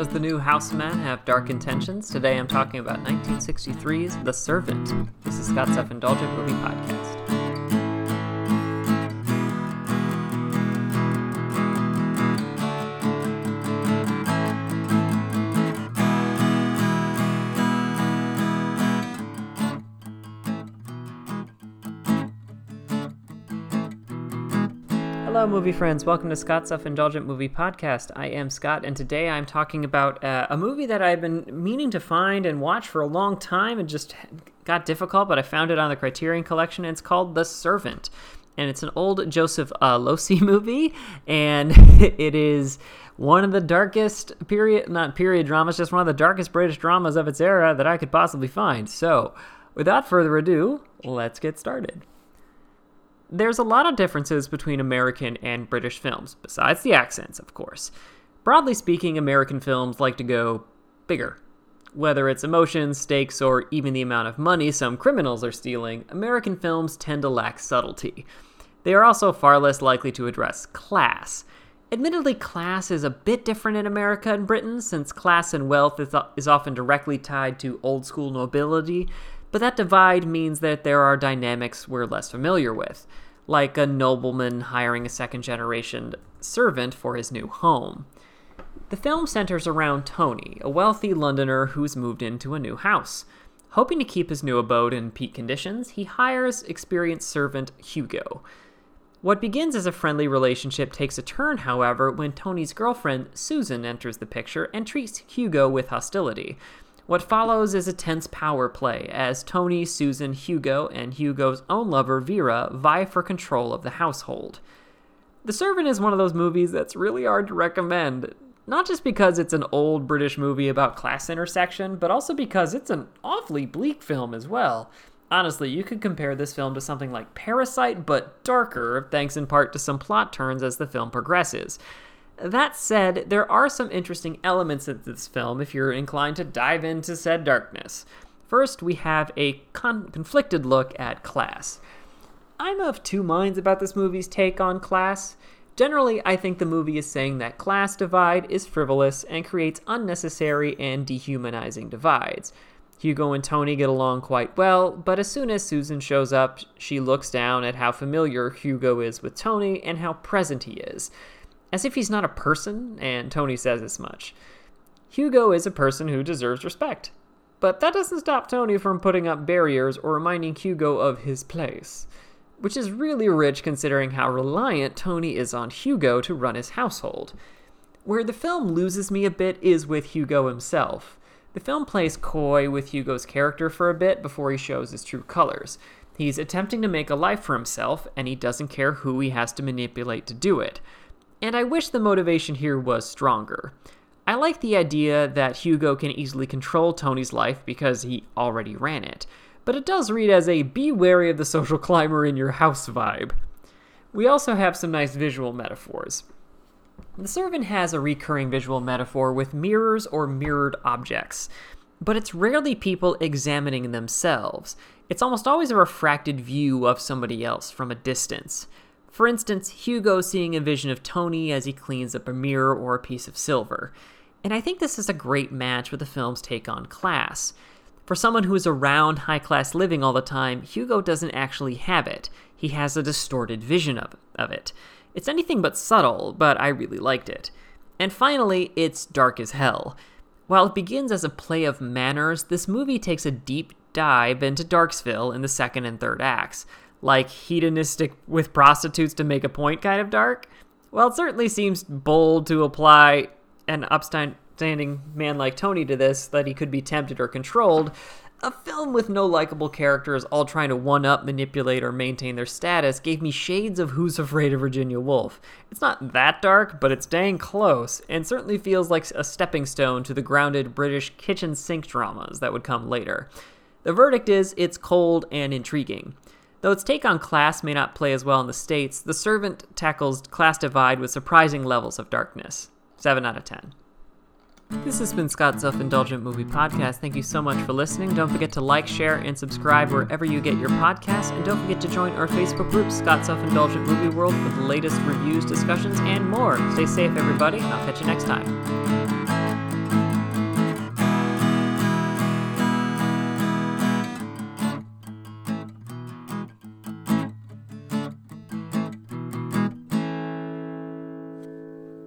Does the new Houseman have dark intentions? Today I'm talking about 1963's The Servant. This is Scott's Self Indulgent Movie Podcast. Hello, movie friends. Welcome to Scott's Self Indulgent Movie Podcast. I am Scott, and today I'm talking about uh, a movie that I've been meaning to find and watch for a long time and just got difficult, but I found it on the Criterion Collection, and it's called The Servant. And it's an old Joseph uh, Losey movie, and it is one of the darkest period, not period dramas, just one of the darkest British dramas of its era that I could possibly find. So, without further ado, let's get started there's a lot of differences between American and British films, besides the accents, of course. Broadly speaking, American films like to go bigger. Whether it's emotions, stakes, or even the amount of money some criminals are stealing, American films tend to lack subtlety. They are also far less likely to address class. Admittedly, class is a bit different in America and Britain, since class and wealth is, is often directly tied to old school nobility, but that divide means that there are dynamics we're less familiar with, like a nobleman hiring a second generation servant for his new home. The film centers around Tony, a wealthy Londoner who's moved into a new house. Hoping to keep his new abode in peak conditions, he hires experienced servant Hugo. What begins as a friendly relationship takes a turn, however, when Tony's girlfriend, Susan, enters the picture and treats Hugo with hostility. What follows is a tense power play as Tony, Susan, Hugo, and Hugo's own lover, Vera, vie for control of the household. The Servant is one of those movies that's really hard to recommend, not just because it's an old British movie about class intersection, but also because it's an awfully bleak film as well. Honestly, you could compare this film to something like Parasite, but darker, thanks in part to some plot turns as the film progresses. That said, there are some interesting elements of this film if you're inclined to dive into said darkness. First, we have a con- conflicted look at class. I'm of two minds about this movie's take on class. Generally, I think the movie is saying that class divide is frivolous and creates unnecessary and dehumanizing divides. Hugo and Tony get along quite well, but as soon as Susan shows up, she looks down at how familiar Hugo is with Tony and how present he is as if he's not a person, and Tony says as much. Hugo is a person who deserves respect, but that doesn't stop Tony from putting up barriers or reminding Hugo of his place, which is really rich considering how reliant Tony is on Hugo to run his household. Where the film loses me a bit is with Hugo himself. The film plays coy with Hugo's character for a bit before he shows his true colors. He's attempting to make a life for himself, and he doesn't care who he has to manipulate to do it and I wish the motivation here was stronger. I like the idea that Hugo can easily control Tony's life because he already ran it, but it does read as a be wary of the social climber in your house vibe. We also have some nice visual metaphors. The servant has a recurring visual metaphor with mirrors or mirrored objects, but it's rarely people examining themselves. It's almost always a refracted view of somebody else from a distance. For instance, Hugo seeing a vision of Tony as he cleans up a mirror or a piece of silver. And I think this is a great match with the film's take on class. For someone who is around high class living all the time, Hugo doesn't actually have it. He has a distorted vision of, of it. It's anything but subtle, but I really liked it. And finally, it's dark as hell. While it begins as a play of manners, this movie takes a deep dive into Darksville in the second and third acts like hedonistic with prostitutes to make a point kind of dark. Well, it certainly seems bold to apply an upstanding man like Tony to this, that he could be tempted or controlled. A film with no likable characters all trying to one up, manipulate, or maintain their status gave me shades of Who's Afraid of Virginia Woolf. It's not that dark, but it's dang close, and certainly feels like a stepping stone to the grounded British kitchen sink dramas that would come later. The verdict is it's cold and intriguing. Though its take on class may not play as well in the States, The Servant tackles class divide with surprising levels of darkness. 7 out of 10. This has been Scott's Self Indulgent Movie Podcast. Thank you so much for listening. Don't forget to like, share, and subscribe wherever you get your podcasts. And don't forget to join our Facebook group, Scott's Self Indulgent Movie World, for the latest reviews, discussions, and more. Stay safe, everybody. I'll catch you next time.